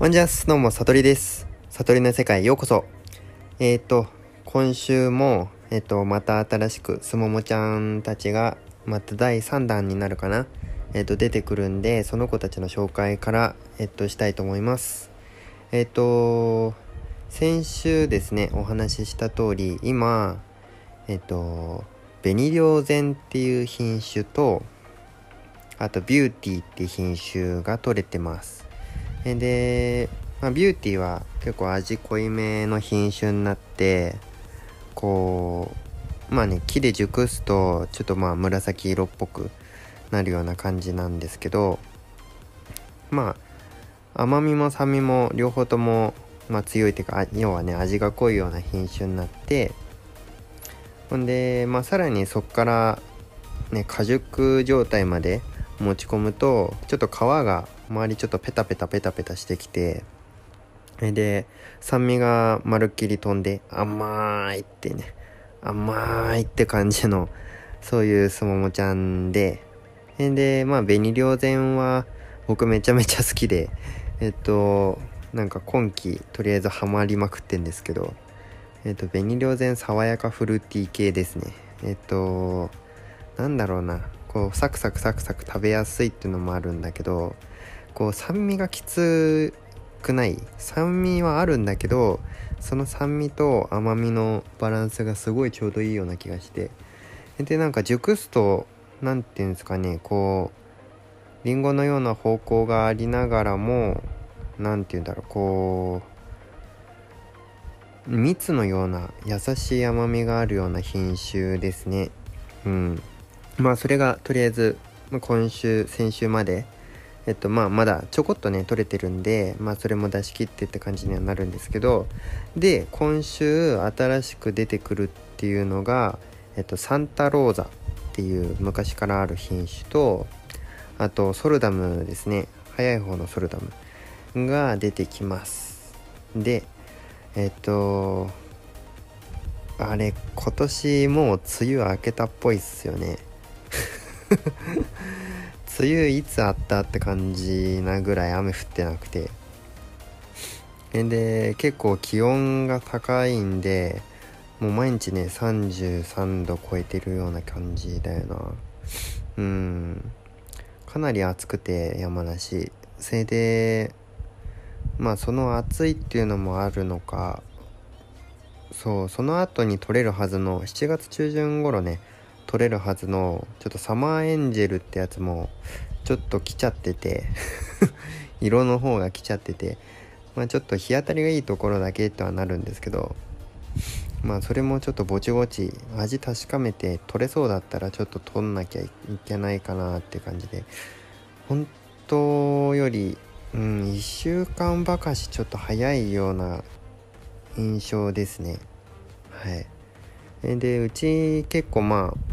ワンジャスどうも、さとりです。悟りの世界へようこそ。えっ、と、今週も、えっ、と、また新しく、すももちゃんたちが、また第3弾になるかな。えっ、と、出てくるんで、その子たちの紹介から、えっ、と、したいと思います。えっ、と、先週ですね、お話しした通り、今、えっ、と、紅稜線っていう品種と、あと、ビューティーって品種が取れてます。で、まあ、ビューティーは結構味濃いめの品種になってこうまあね木で熟すとちょっとまあ紫色っぽくなるような感じなんですけどまあ甘みも酸味も両方とも、まあ、強いっていうか要はね味が濃いような品種になってほんでまあさらにそこからね果熟状態まで持ち込むとちょっと皮が周りちょっとペタペタペタペタしてきてで酸味がまるっきり飛んで甘いってね甘いって感じのそういうすももちゃんででまあ紅稜線は僕めちゃめちゃ好きでえっとなんか今季とりあえずハマりまくってんですけどえっと紅稜線爽やかフルーティー系ですね。えっとなんだろうなこうサクサクサクサク食べやすいっていうのもあるんだけどこう酸味がきつくない。酸味はあるんだけどその酸味と甘みのバランスがすごいちょうどいいような気がして。でなんか熟すと何て言うんですかねこうりんごのような方向がありながらも何て言うんだろうこう蜜のような優しい甘みがあるような品種ですね。うん。まあそれがとりあえず今週先週までえっとまあまだちょこっとね取れてるんでまあそれも出し切ってって感じにはなるんですけどで今週新しく出てくるっていうのがえっとサンタローザっていう昔からある品種とあとソルダムですね。早い方のソルダムが出てきます。でえっとあれ今年もう梅雨明けたっぽいっすよね。梅雨いつあったって感じなぐらい雨降ってなくて。で結構気温が高いんでもう毎日ね33度超えてるような感じだよな。うん。かなり暑くて山梨。それでまあその暑いっていうのもあるのか。そうその後に取れるはずの7月中旬頃ね取れるはずのちょっとサマーエンジェルってやつもちょっと来ちゃってて 色の方が来ちゃっててまあちょっと日当たりがいいところだけとはなるんですけどまあそれもちょっとぼちぼち味確かめて取れそうだったらちょっと取んなきゃいけないかなって感じで本当よりうん1週間ばかしちょっと早いような印象ですね。はい。でうち結構まあ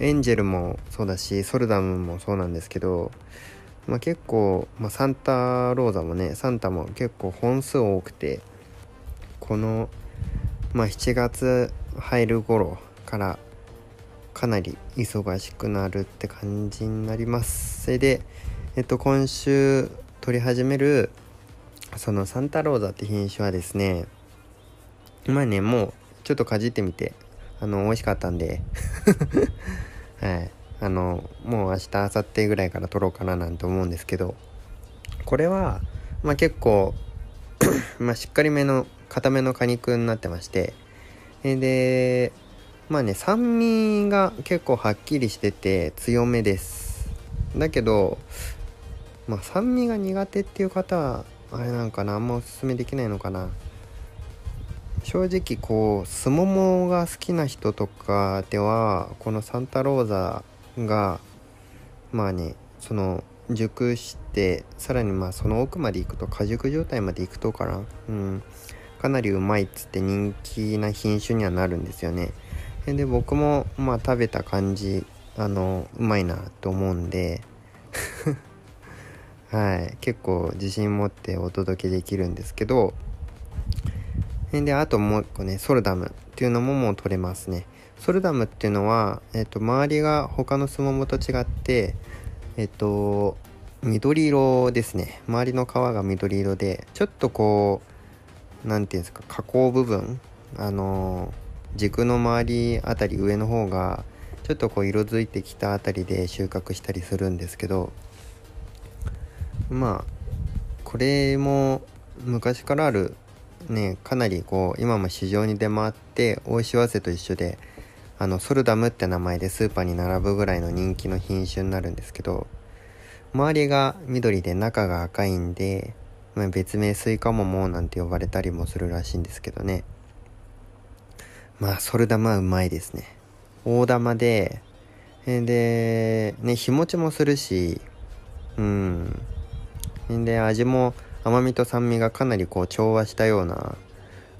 エンジェルもそうだしソルダムもそうなんですけど、まあ、結構、まあ、サンタローザもねサンタも結構本数多くてこの、まあ、7月入る頃からかなり忙しくなるって感じになります。それでえっと今週取り始めるそのサンタローザって品種はですねまあねもうちょっとかじってみてあの美味しかったんで。はい。あのもう明日明後日ぐらいから撮ろうかななんて思うんですけど。これはまあ結構 まあしっかりめの固めの果肉になってまして。でまあね酸味が結構はっきりしてて強めです。だけどまあ酸味が苦手っていう方はあれなんかなあんまおすすめできないのかな。正直こうすももが好きな人とかではこのサンタローザがまあねその熟してさらにまあその奥まで行くと果熟状態まで行くとかなうんかなりうまいっつって人気な品種にはなるんですよね。で僕もまあ食べた感じあのうまいなと思うんで はい結構自信持ってお届けできるんですけどであともう一個ねソルダムっていうのももう取れますね。ソルダムっていうのは、えっと、周りが他のスモモと違ってえっと緑色ですね。周りの皮が緑色でちょっとこう何て言うんですか加工部分あの軸の周りあたり上の方がちょっとこう色づいてきたあたりで収穫したりするんですけどまあこれも昔からあるねかなりこう今も市場に出回って大石早生と一緒であのソルダムって名前でスーパーに並ぶぐらいの人気の品種になるんですけど周りが緑で中が赤いんで、まあ、別名スイカモモなんて呼ばれたりもするらしいんですけどね。まあソルダムはうまいですね。大玉ででね日持ちもするしうん。で味も甘みと酸味がかなりこう調和したような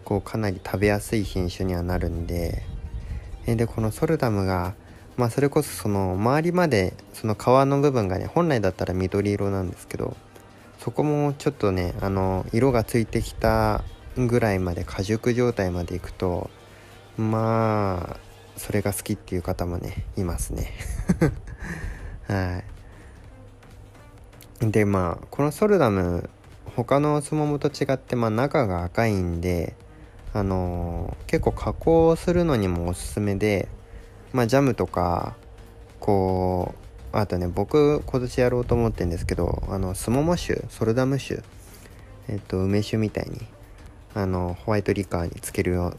こうかなり食べやすい品種にはなるんででこのソルダムがまあそれこそその周りまでその皮の部分がね本来だったら緑色なんですけどそこもちょっとねあの色がついてきたぐらいまで果熟状態までいくとまあそれが好きっていう方もねいますね。はい。でまあこのソルダム他のスモモと違って、まあ、中が赤いんであのー、結構加工するのにもおすすめでまあジャムとかこうあとね僕今年やろうと思ってるんですけどあのスモモ酒ソルダム酒えっと梅酒みたいにあのホワイトリカーにつけるよう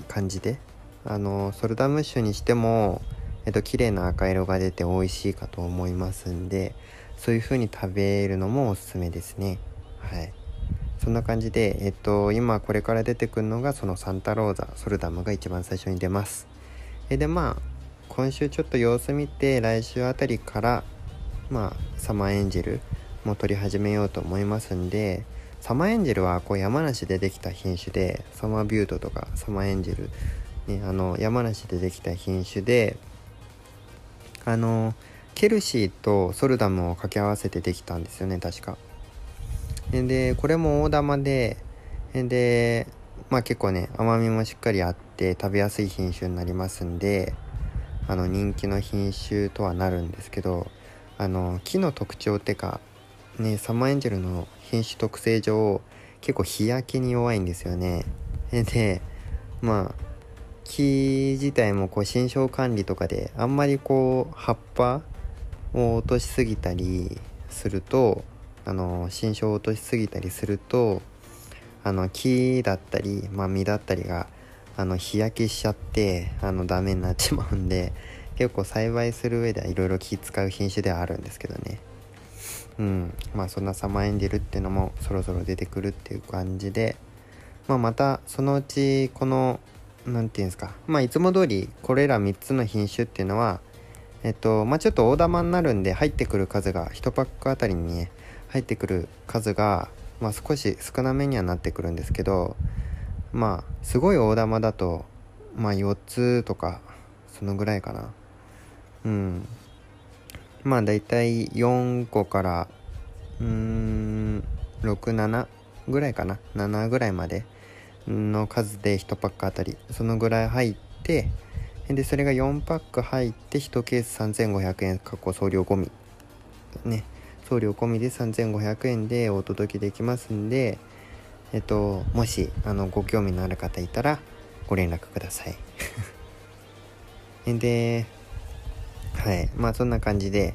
な感じであのソルダム酒にしてもえっと綺麗な赤色が出て美味しいかと思いますんでそういう風に食べるのもおすすめですね。はい。そんな感じでえっと今これから出てくるのがそのサンタローザソルダムが一番最初に出ます。えでまあ今週ちょっと様子見て来週あたりからまあサマーエンジェルも取り始めようと思いますんでサマーエンジェルはこう山梨でできた品種でサマービュートとかサマーエンジェル、ね、あの山梨でできた品種であのケルシーとソルダムを掛け合わせてできたんですよね確か。でこれも大玉ででまあ結構ね甘みもしっかりあって食べやすい品種になりますんであの人気の品種とはなるんですけどあの木の特徴ってかねサマーエンジェルの品種特性上結構日焼けに弱いんですよね。でまあ木自体もこう新生管理とかであんまりこう葉っぱを落としすぎたりするとあの新生を落としすぎたりするとあの木だったり、まあ、実だったりがあの日焼けしちゃってあのダメになっちまうんで結構栽培する上ではいろいろ気使う品種ではあるんですけどね。うん。まあそんなサマーエンジェルっていうのもそろそろ出てくるっていう感じでまあまたそのうちこの何て言うんですかまあいつも通りこれら3つの品種っていうのはえっとまあちょっと大玉になるんで入ってくる数が1パックあたりにね入ってくる数がまあ少し少なめにはなってくるんですけどまあすごい大玉だとまあ4つとかそのぐらいかな。うん。まあだいたい4個からうん67ぐらいかな。7ぐらいまでの数で1パックあたりそのぐらい入ってでそれが4パック入って1ケース3500円過去送料込み。ね。送料込みで3500円でお届けできますんでえっと、もし、あの、ご興味のある方いたら、ご連絡ください。で、はい。まあ、そんな感じで、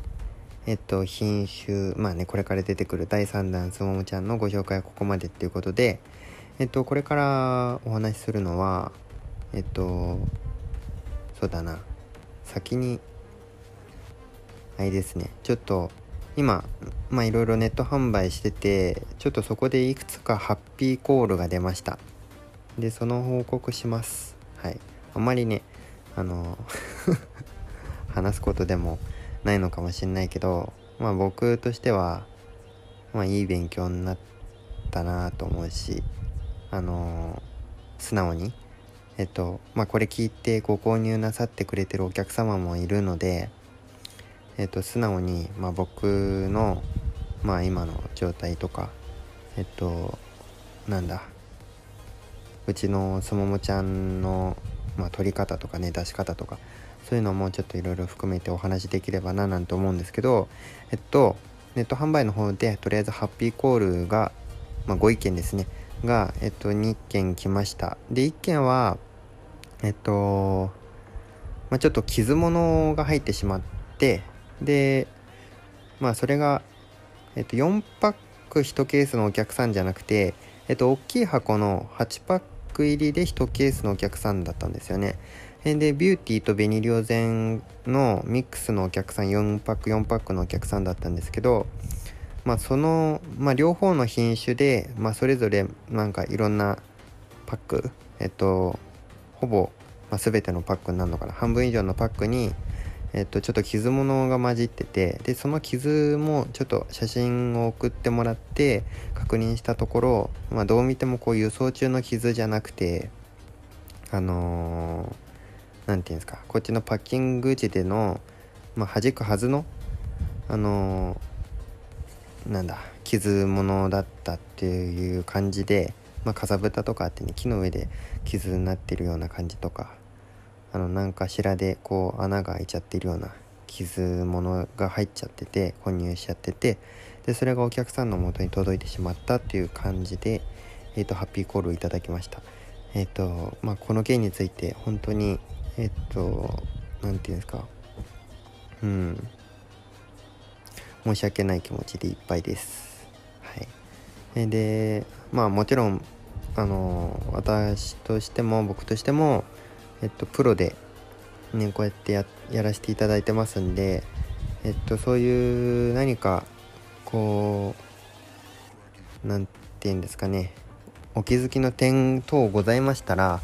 えっと、品種、まあね、これから出てくる第3弾すももちゃんのご紹介はここまでっていうことで、えっと、これからお話しするのは、えっと、そうだな、先に、あれですね、ちょっと、今まあいろいろネット販売しててちょっとそこでいくつかハッピーコールが出ました。でその報告します。はい。あまりねあの 話すことでもないのかもしんないけどまあ僕としてはまあいい勉強になったなと思うしあの素直にえっとまあこれ聞いてご購入なさってくれてるお客様もいるのでえっと、素直に、まあ、僕の、まあ、今の状態とかえっとなんだうちのすももちゃんの、まあ、取り方とかね出し方とかそういうのもちょっといろいろ含めてお話できればななんて思うんですけどえっとネット販売の方でとりあえずハッピーコールが、まあ、ご意見ですね。が、えっと、2件来ました。で1件はえっと、まあ、ちょっと傷物が入ってしまってでまあそれが、えっと、4パック1ケースのお客さんじゃなくてえっと大きい箱の8パック入りで1ケースのお客さんだったんですよね。でビューティーとベニリオゼンのミックスのお客さん4パック4パックのお客さんだったんですけどまあその、まあ、両方の品種で、まあ、それぞれなんかいろんなパックえっとほぼ、まあ、全てのパックになるのかな。半分以上のパックにえっと、ちょっと傷物が混じっててでその傷もちょっと写真を送ってもらって確認したところ、まあ、どう見てもこう輸送中の傷じゃなくてあのー何て言うんですかこっちのパッキング時での、まあ、弾くはずのあのー、なんだ傷物だったっていう感じで、まあ、かさぶたとかあってね木の上で傷になってるような感じとかあの何かしらでこう穴が開いちゃってるような傷物が入っちゃってて混入しちゃっててでそれがお客さんの元に届いてしまったっていう感じで、えーと、ハッピーコールをいただきました。えっ、ー、とまあこの件について本当にえっと何て言うんですか。うん。申し訳ない気持ちでいっぱいです。はい。でまあもちろんあの私としても僕としてもえっとプロでねこうやってややらせていただいてますんでえっとそういう何かこう何て言うんですかねお気づきの点等ございましたら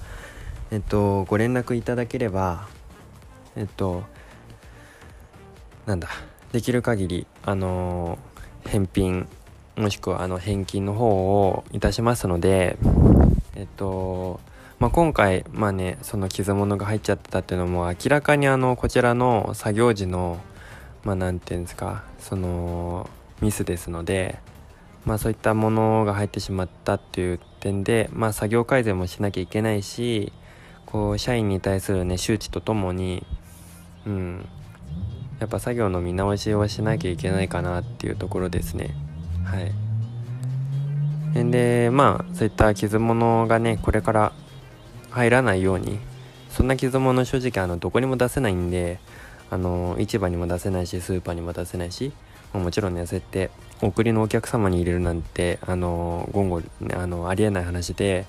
えっとご連絡いただければえっとなんだできる限りあの返品もしくはあの返金の方をいたしますのでえっとまあ、今回まあねその傷物が入っちゃってたっていうのも明らかにあのこちらの作業時のまあ何て言うんですかそのミスですのでまあそういったものが入ってしまったっていう点でまあ作業改善もしなきゃいけないしこう社員に対するね周知とともにうんやっぱ作業の見直しをしなきゃいけないかなっていうところですね。はい。でまあそういった傷物がねこれから入らないように。そんな傷物正直あのどこにも出せないんであの市場にも出せないしスーパーにも出せないしもちろんねそうやって送りのお客様に入れるなんてあの言語、ね、あのありえない話で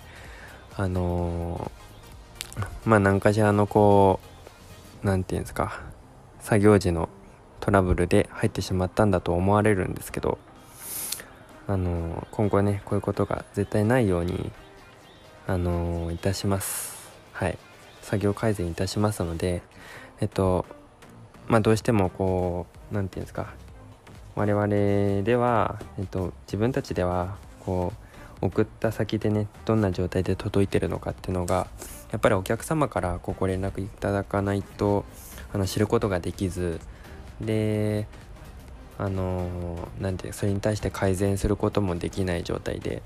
あのまあ何かしらのこう何て言うんですか作業時のトラブルで入ってしまったんだと思われるんですけどあの今後ねこういうことが絶対ないようにあのいたします。はい。作業改善いたしますのでえっとまあどうしてもこう何て言うんですか。我々では、えっと、自分たちではこう送った先でねどんな状態で届いてるのかっていうのがやっぱりお客様からこうご連絡いただかないとあの知ることができずであの何てそれに対して改善することもできない状態で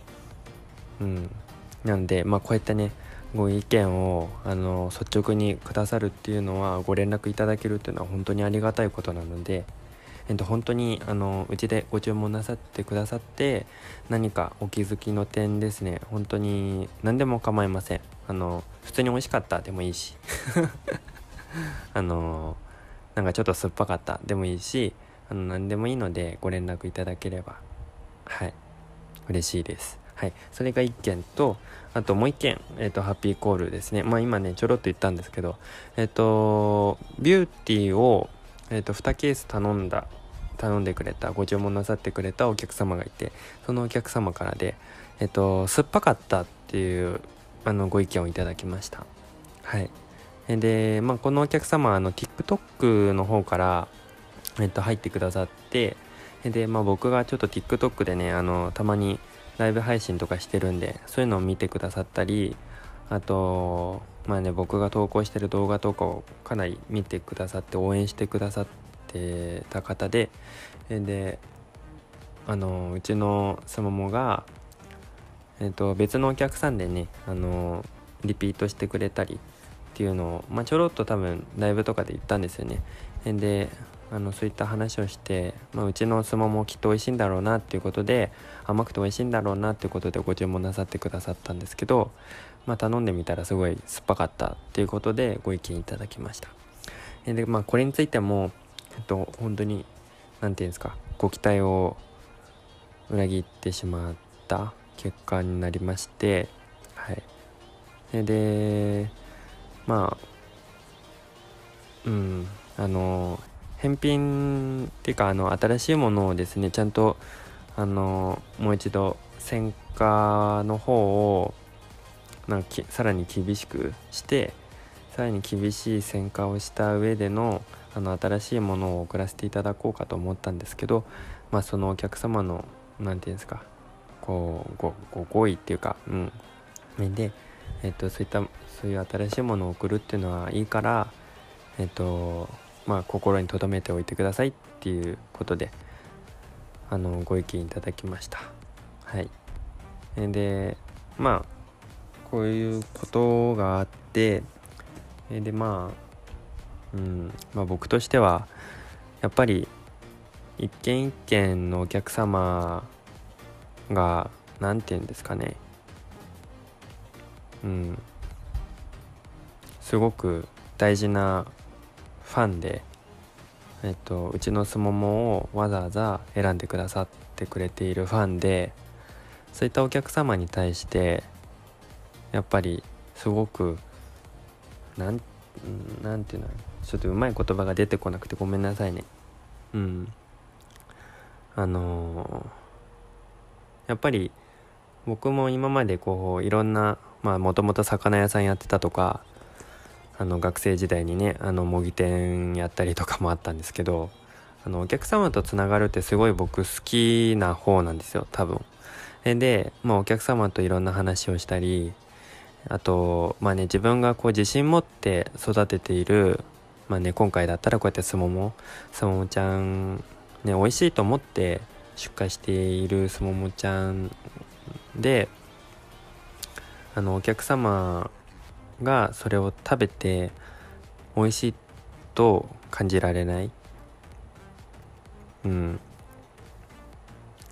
うん。なんでまあこうやってねご意見をあの率直にくださるっていうのはご連絡いただけるっていうのは本当にありがたいことなのでえっと、本当にあのうちでご注文なさってくださって何かお気づきの点ですね。本当に何でも構いません。あの普通に美味しかったでもいいし。あのなんかちょっと酸っぱかったでもいいしあの何でもいいのでご連絡いただければはい嬉しいです。はい。それが1件とあともう1件、えっ、ー、とハッピーコールですね。まあ今ねちょろっと言ったんですけどえっ、ー、とビューティーをえーと、2ケース頼んだ頼んでくれたご注文なさってくれたお客様がいてそのお客様からで、えっと、酸っぱかったっていうあのご意見をいただきました。はい。で、まあ、このお客様あの TikTok の方から、えっと、入ってくださってで、まあ、僕がちょっと TikTok でねあのたまにライブ配信とかしてるんでそういうのを見てくださったりあとまあね僕が投稿してる動画とかをかなり見てくださって応援してくださってた方でであのうちのすももが、えー、と別のお客さんでねあのリピートしてくれたりっていうのを、まあ、ちょろっと多分ライブとかで言ったんですよね。であのそういった話をして、まあ、うちの相撲もきっと美味しいんだろうなっていうことで甘くて美味しいんだろうなっていうことでご注文なさってくださったんですけど、まあ、頼んでみたらすごい酸っぱかったっていうことでご意見いただきました。でまあこれについてもえっと本当に何て言うんですかご期待を裏切ってしまった結果になりましてはい。でまあうんあの返品っていうかあの新しいものをですねちゃんとあのもう一度選果の方をなんかさらに厳しくしてさらに厳しい選果をした上でのあの新しいものを送らせていただこうかと思ったんですけど、まあ、そのお客様の何て言うんですかこうごご好意っていうかうん面で、えっと、そういったそういう新しいものを送るっていうのはいいからえっとまあ心に留めておいてくださいっていうことであのご意見いただきました。はい。でまあこういうことがあってでまあうんまあ僕としてはやっぱり一軒一軒のお客様が何て言うんですかね。うん。すごく大事なファンで、えっと、うちのすももをわざわざ選んでくださってくれているファンでそういったお客様に対してやっぱりすごくなんなんていうのちょっとうまい言葉が出てこなくてごめんなさいね。うん。あのー、やっぱり僕も今までこういろんなまあもともと魚屋さんやってたとかあの学生時代にねあの模擬店やったりとかもあったんですけどあのお客様とつながるってすごい僕好きな方なんですよ多分。で、まあ、お客様といろんな話をしたりあとまあね自分がこう自信持って育てているまあね今回だったらこうやってすももすももちゃんね美味しいと思って出荷しているすももちゃんであのお客様がそれを食べて美味しいと感じられない。うん。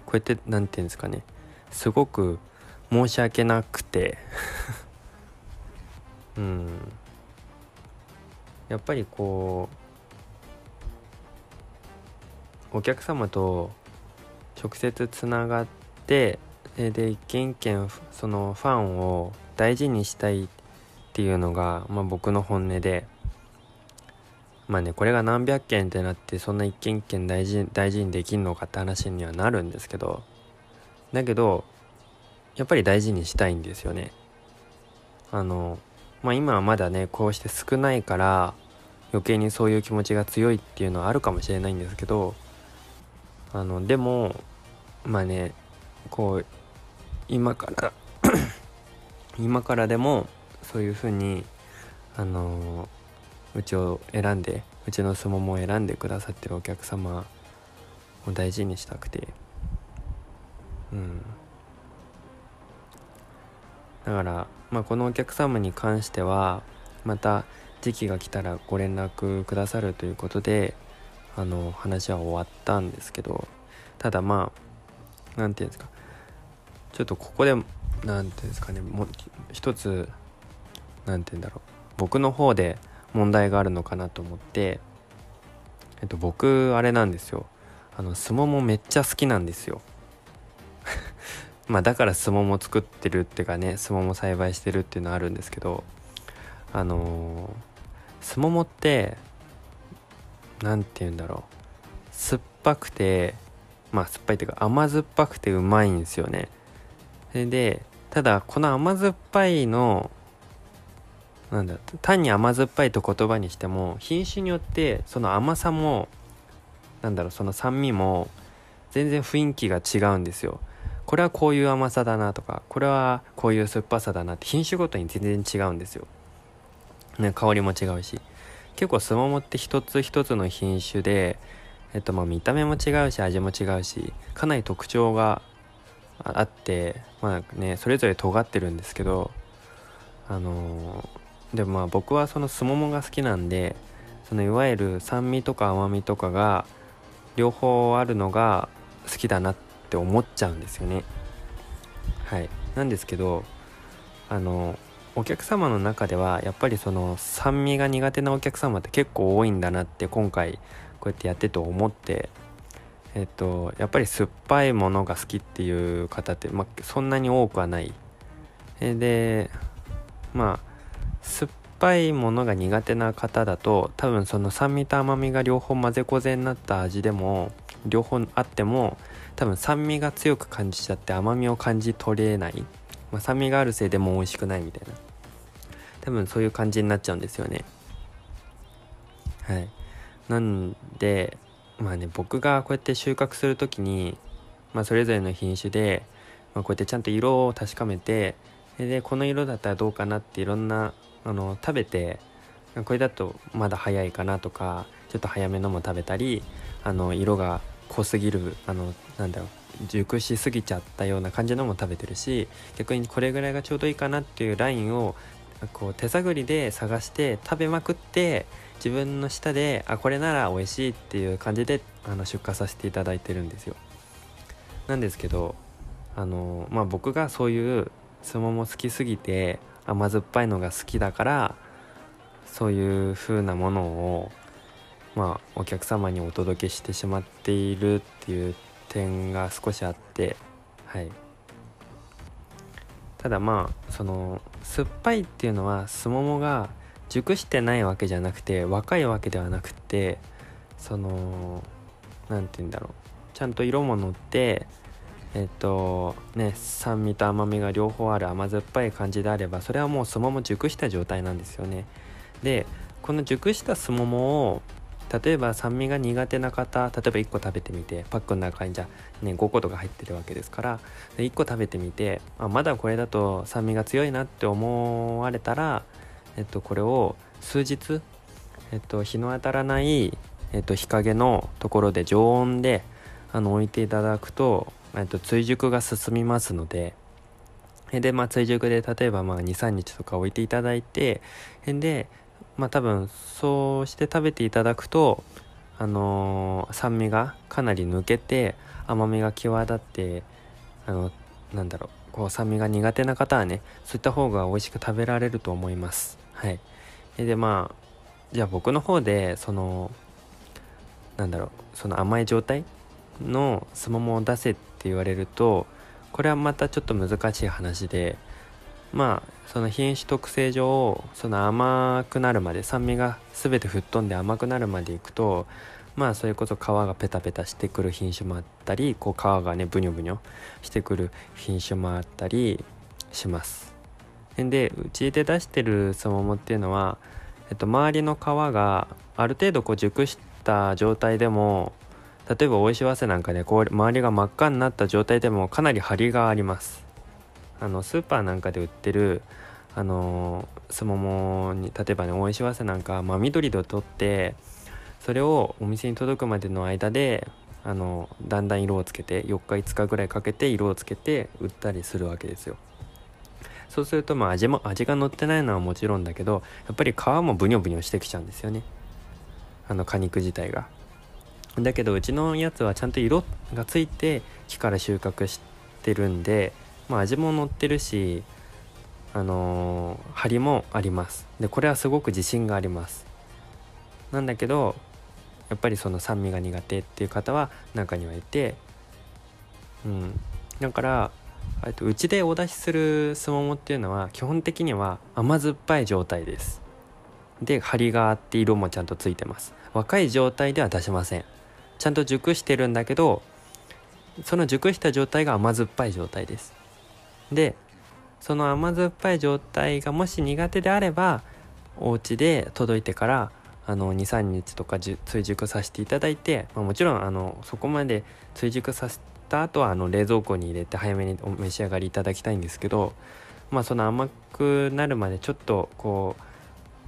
こうやって何て言うんですかね。すごく申し訳なくて。うん。やっぱりこうお客様と直接つながってで一軒一軒そのファンを大事にしたいっていうのが、まあ、僕の本音でまあねこれが何百件ってなってそんな一件一件大事大事にできんのかって話にはなるんですけどだけどやっぱり大事にしたいんですよね。あのまあ今はまだねこうして少ないから余計にそういう気持ちが強いっていうのはあるかもしれないんですけどあのでもまあねこう今から 今からでもそういうふうにあのうちを選んでうちの相撲も選んでくださってるお客様を大事にしたくて。うん。だから、まあ、このお客様に関してはまた時期が来たらご連絡くださるということであの話は終わったんですけどただまあ何て言うんですかちょっとここで何て言うんですかねもう一つ何て言うんだろう。僕の方で問題があるのかなと思ってえっと僕あれなんですよ。あの相撲もめっちゃ好きなんですよ。まあだから相撲も作ってるっていうかね相撲も栽培してるっていうのはあるんですけどあのー、相撲もって何て言うんだろう。酸っぱくてまあ酸っぱいっていうか甘酸っぱくてうまいんですよね。それでただこの甘酸っぱいのなんだ単に甘酸っぱいと言葉にしても品種によってその甘さもなんだろうその酸味も全然雰囲気が違うんですよ。これはこういう甘さだなとかこれはこういう酸っぱさだなって品種ごとに全然違うんですよ、ね、香りも違うし。結構スモモって一つ一つの品種でえっとまあ見た目も違うし味も違うしかなり特徴があってまあねそれぞれ尖ってるんですけどあのーでもまあ僕はそのすももが好きなんでそのいわゆる酸味とか甘みとかが両方あるのが好きだなって思っちゃうんですよね。はい。なんですけどあのお客様の中ではやっぱりその酸味が苦手なお客様って結構多いんだなって今回こうやってやってて思ってえっとやっぱり酸っぱいものが好きっていう方って、まあ、そんなに多くはない。でまあ酸っぱいものが苦手な方だと多分その酸味と甘みが両方混ぜこぜになった味でも両方あっても多分酸味が強く感じちゃって甘みを感じ取れない、まあ、酸味があるせいでも美味しくないみたいな。多分そういう感じになっちゃうんですよね。はい。なんでまあね僕がこうやって収穫する時に、まあ、それぞれの品種で、まあ、こうやってちゃんと色を確かめてでこの色だったらどうかなっていろんなあの食べてこれだとまだ早いかなとかちょっと早めのも食べたりあの色が濃すぎるあのなんだろう熟しすぎちゃったような感じのも食べてるし逆にこれぐらいがちょうどいいかなっていうラインをこう手探りで探して食べまくって自分の舌であこれなら美味しいっていう感じであの出荷させていただいてるんですよ。なんですけどあのまあ僕がそういうすもも好きすぎて甘酸っぱいのが好きだからそういう風なものをまあお客様にお届けしてしまっているっていう点が少しあってはい。ただまあその酸っぱいっていうのはすももが熟してないわけじゃなくて若いわけではなくてその何て言うんだろう。ちゃんと色も乗ってえっとね酸味と甘みが両方ある甘酸っぱい感じであればそれはもうすもも熟した状態なんですよね。でこの熟したすももを例えば酸味が苦手な方例えば1個食べてみてパックの中にじゃね5個とか入ってるわけですから1個食べてみてあまだこれだと酸味が強いなって思われたら、えっと、これを数日、えっと、日の当たらない、えっと、日陰のところで常温であの置いていただくとえっと、追熟が進みますのでで、まあ、追熟で例えばまあ23日とか置いていただいてで、まあ、多分そうして食べていただくと、あのー、酸味がかなり抜けて甘みが際立ってあのなんだろうこう酸味が苦手な方はねそういった方が美味しく食べられると思います。はい。でまあじゃあ僕の方でそのなんだろうその甘い状態のすももを出せって言われるとこれはまたちょっと難しい話でまあその品種特性上その甘くなるまで酸味が全て吹っ飛んで甘くなるまでいくとまあそれこそ皮がペタペタしてくる品種もあったりこう皮がねブニョブニョしてくる品種もあったりします。でうちで出してるすももっていうのは、えっと、周りの皮がある程度こう熟した状態でも例えばおいしわせなんかでこう周りが真っ赤になった状態でもかなり張りがあります。あのスーパーなんかで売ってるあのすももに例えばねおいしわせなんか真緑で取ってそれをお店に届くまでの間であのだんだん色をつけて4日5日ぐらいかけて色をつけて売ったりするわけですよ。そうするとまあ味も味が乗ってないのはもちろんだけどやっぱり皮もブニョブニョしてきちゃうんですよね。あの果肉自体が。だけどうちのやつはちゃんと色がついて木から収穫してるんで、まあ、味も乗ってるしあのー、張りもあります。でこれはすごく自信があります。なんだけどやっぱりその酸味が苦手っていう方は中にはいてうん。だからうちでお出しするすももっていうのは基本的には甘酸っぱい状態です。で張りがあって色もちゃんとついてます。若い状態では出しません。ちゃんと熟してるんだけどその熟した状態が甘酸っぱい状態です。でその甘酸っぱい状態がもし苦手であればお家で届いてから23日とか追熟させていただいて、まあ、もちろんあのそこまで追熟させた後はあの冷蔵庫に入れて早めにお召し上がりいただきたいんですけどまあその甘くなるまでちょっとこ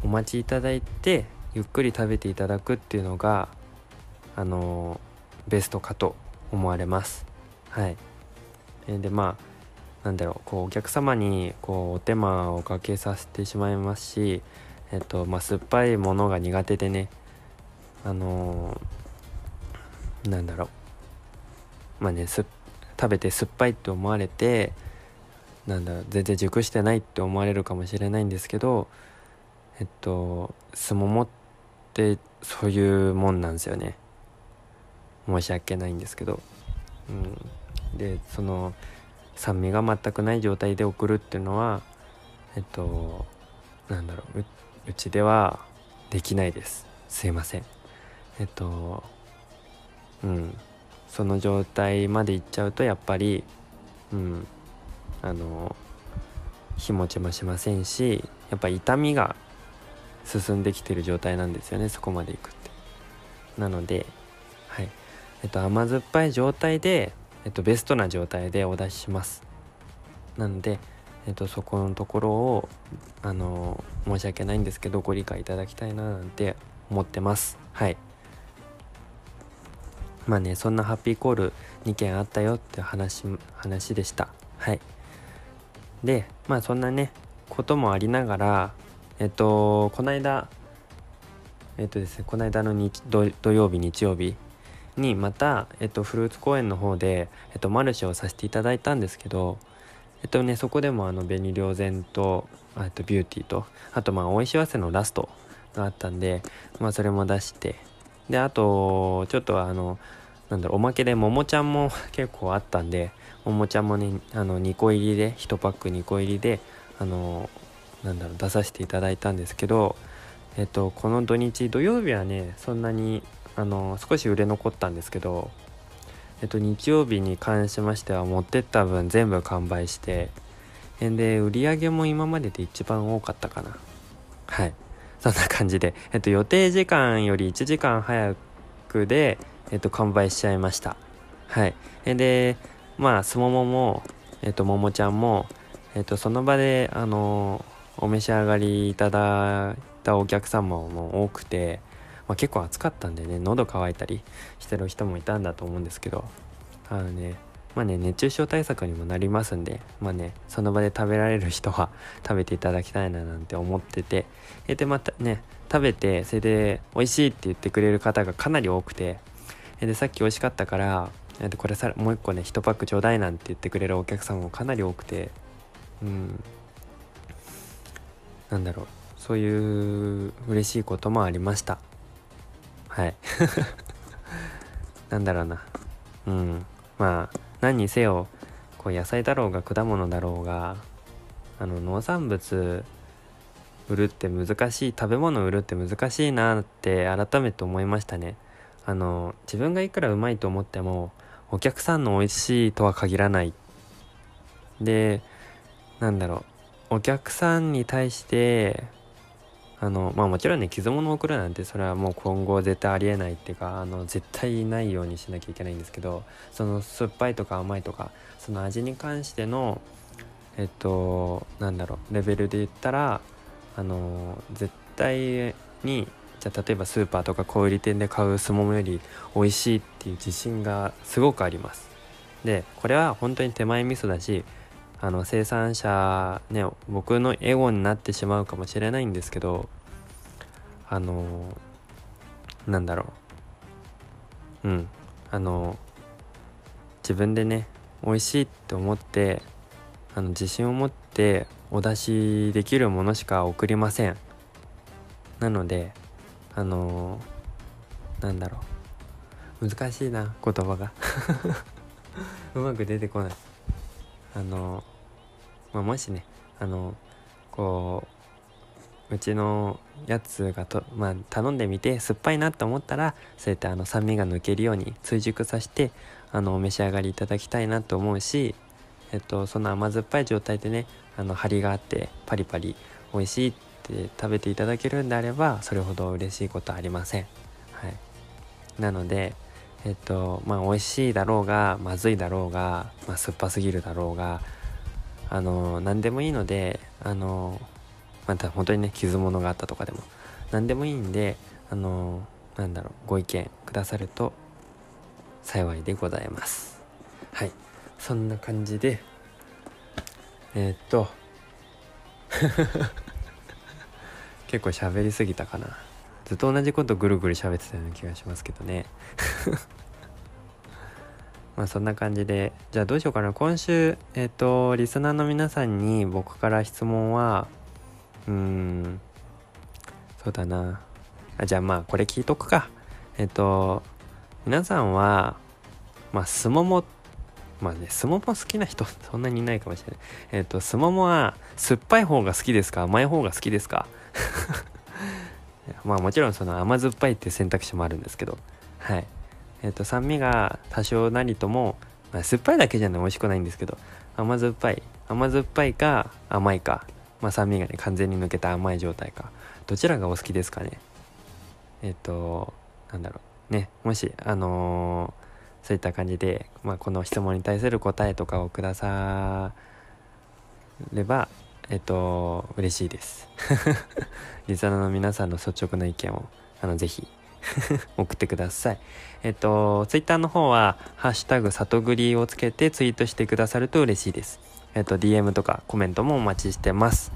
うお待ちいただいてゆっくり食べていただくっていうのがあのベストかと思われます。はい。でまあなんだろうこうお客様にこうお手間をかけさせてしまいますしえっとまあ酸っぱいものが苦手でねあのー、なんだろう。まあね食べて酸っぱいって思われてなんだろ全然熟してないって思われるかもしれないんですけどえっとすももってそういうもんなんですよね。申し訳ないんですけど、うん、でその酸味が全くない状態で送るっていうのはえっとなんだろううちではできないです。すいません。えっとうん。その状態までいっちゃうとやっぱりうん。あの日持ちもしませんしやっぱ痛みが進んできてる状態なんですよねそこまでいくって。なのでえっと甘酸っぱい状態でえっとベストな状態でお出しします。なのでえっとそこのところをあの申し訳ないんですけどご理解いただきたいななんて思ってます。はい。まあねそんなハッピーコール2件あったよって話話でした。はい。でまあそんなねこともありながらえっとこの間えっとですねこの間の日土曜日日曜日にまた、えっと、フルーツ公園の方で、えっと、マルシェをさせていただいたんですけどえっとねそこでもあの紅良然とあとビューティーとあとまあおいしわせのラストがあったんでまあそれも出してであとちょっとあのなんだろうおまけでももちゃんも 結構あったんでももちゃんもねあの2個入りで1パック2個入りであのなんだろう出させていただいたんですけどえっとこの土日土曜日はねそんなにあの少し売れ残ったんですけどえっと日曜日に関しましては持ってった分全部完売してで売り上げも今までで一番多かったかな。はい。そんな感じで、えっと、予定時間より1時間早くで、えっと、完売しちゃいました。はい。でまあすもももえっとももちゃんもえっとその場であのお召し上がりいただいたお客様も多くて、まあ、結構暑かったんでね喉乾いたりしてる人もいたんだと思うんですけどあのねまあね熱中症対策にもなりますんでまあねその場で食べられる人は 食べていただきたいななんて思っててでまたね食べてそれで美味しいって言ってくれる方がかなり多くてでさっき美味しかったからこれさもう一個ね1パックちょうだいなんて言ってくれるお客さんもかなり多くてうん。なんだろうそういう嬉しいこともありました。はい。なんだろうな。うん。まあ何にせよこう野菜だろうが果物だろうがあの農産物売るって難しい食べ物売るって難しいなって改めて思いましたね。あの自分がいくらうまいと思ってもお客さんの美味しいとは限らない。でなんだろう。お客さんに対してあのまあもちろんね傷物を送るなんてそれはもう今後絶対ありえないっていうかあの絶対ないようにしなきゃいけないんですけどその酸っぱいとか甘いとかその味に関してのえっとなんだろうレベルで言ったらあの絶対にじゃ例えばスーパーとか小売店で買うすももより美味しいっていう自信がすごくあります。でこれは本当に手前味噌だしあの生産者ね僕のエゴになってしまうかもしれないんですけどあのなんだろう。うん。あの自分でね美味しいって思ってあの自信を持ってお出しできるものしか送りません。なのであの、なんだろう。難しいな言葉が。うまく出てこない。あの、まあ、もしねあの、こううちのやつがと、まあ、頼んでみて酸っぱいなって思ったらそうやってあの酸味が抜けるように追熟させてあのお召し上がりいただきたいなと思うし、えっと、その甘酸っぱい状態でねあの張りがあってパリパリ美味しいって食べていただけるんであればそれほど嬉しいことはありません。はい。なのでえっとまあ美味しいだろうがまずいだろうが、まあ、酸っぱすぎるだろうがあの何でもいいのであのまた本当にね傷物があったとかでも何でもいいんであのなんだろうご意見くださると幸いでございます。はい。そんな感じでえー、っと 結構喋りすぎたかな。ずっと同じことぐるぐる喋ってたような気がしますけどね。まあそんな感じで。じゃあどうしようかな。今週えっ、とリスナーの皆さんに僕から質問はうーんそうだな。あじゃあまあこれ聞いとくか。えっ、と皆さんはまあすももまあねすもも好きな人そんなにいないかもしれない。えっ、とすももは酸っぱい方が好きですか？甘い方が好きですか？まあもちろんその甘酸っぱいっていう選択肢もあるんですけど。はい。えっ、と酸味が多少なりとも、まあ、酸っぱいだけじゃね美味しくないんですけど。甘酸っぱい。甘酸っぱいか甘いか、まあ、酸味がね完全に抜けた甘い状態か。どちらがお好きですかね。えっ、となんだろう。ねもしあのーそういった感じで、まあ、この質問に対する答えとかをくださればえっと嬉しいです。リスナの皆さんの率直な意見をあのぜひ 送ってください。えっとツイッターの方は「ハッシュタグ里栗」をつけてツイートしてくださると嬉しいです。えっと DM とかコメントもお待ちしてます。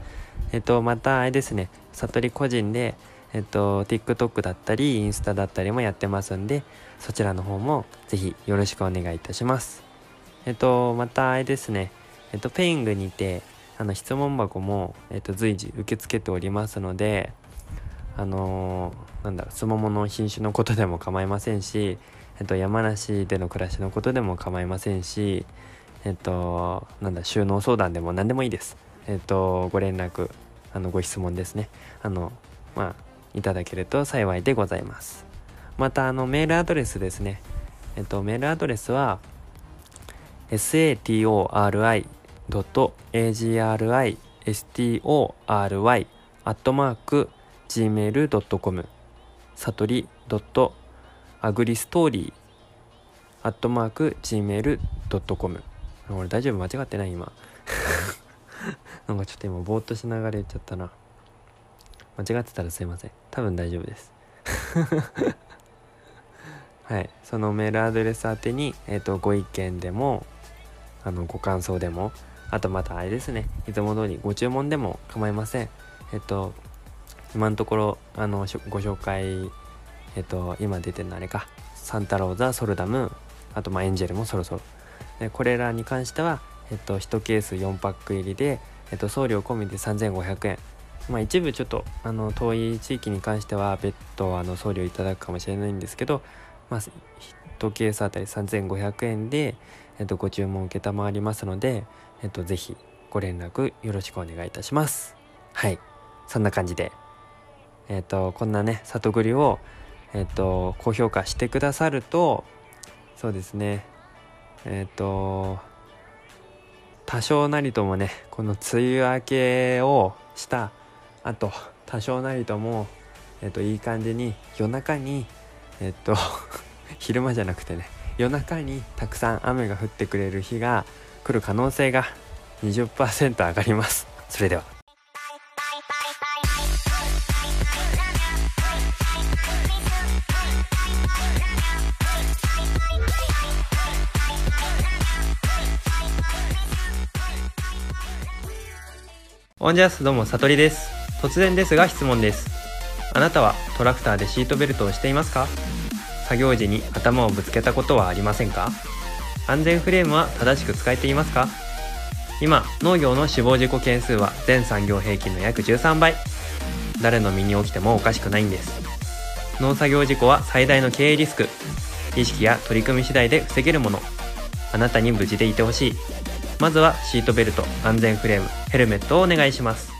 えっとまたあれですね悟り個人でえっと TikTok だったりインスタだったりもやってますんでそちらの方もぜひよろしくお願いいたします。えっとまたあれですねえっとペイングにてあの質問箱も、えっと、随時受け付けておりますのであのーなんだろうすももの品種のことでも構いませんし、えっと、山梨での暮らしのことでも構いませんしえっとなんだ収納相談でも何でもいいです。えっとご連絡あのご質問ですね。あのまあいただけると幸いでございます。またあのメールアドレスですね。えっとメールアドレスは satori アットマーク gmail.com さとり .agristory アットマーク gmail.com 俺大丈夫？間違ってない今。なんかちょっと今ぼーっとしながら言っちゃったな。間違ってたらすいません。多分大丈夫です。はい。そのメールアドレス宛てに、えー、とご意見でもあのご感想でもあとまたあれですね。いつも通りご注文でも構いません。えっ、と今のところあのご紹介えっ、と今出てるのあれか。サンタローザソルダムあとまエンジェルもそろそろ。これらに関してはえっ、と1ケース4パック入りで、えっと送料込みで3500円。まあ一部ちょっとあの遠い地域に関しては別途あの送料いただくかもしれないんですけど、まあ、1ケースあたり3500円で、えっと、ご注文承りますので、えっと、ぜひご連絡よろしくお願いいたします。はい。そんな感じで。えっとこんなね里栗をえっと高評価してくださるとそうですね。えっと多少なりともねこの梅雨明けをしたあと多少なりとも、えっと、いい感じに夜中にえっと 昼間じゃなくてね夜中にたくさん雨が降ってくれる日が来る可能性が20%上がります。それでは。オンジャスどうもさとりです。突然ですが質問です。あなたはトラクターでシートベルトをしていますか？作業時に頭をぶつけたことはありませんか？安全フレームは正しく使えていますか？今農業の死亡事故件数は全産業平均の約13倍。誰の身に起きてもおかしくないんです。農作業事故は最大の経営リスク。意識や取り組み次第で防げるもの。あなたに無事でいてほしい。まずはシートベルト安全フレームヘルメットをお願いします。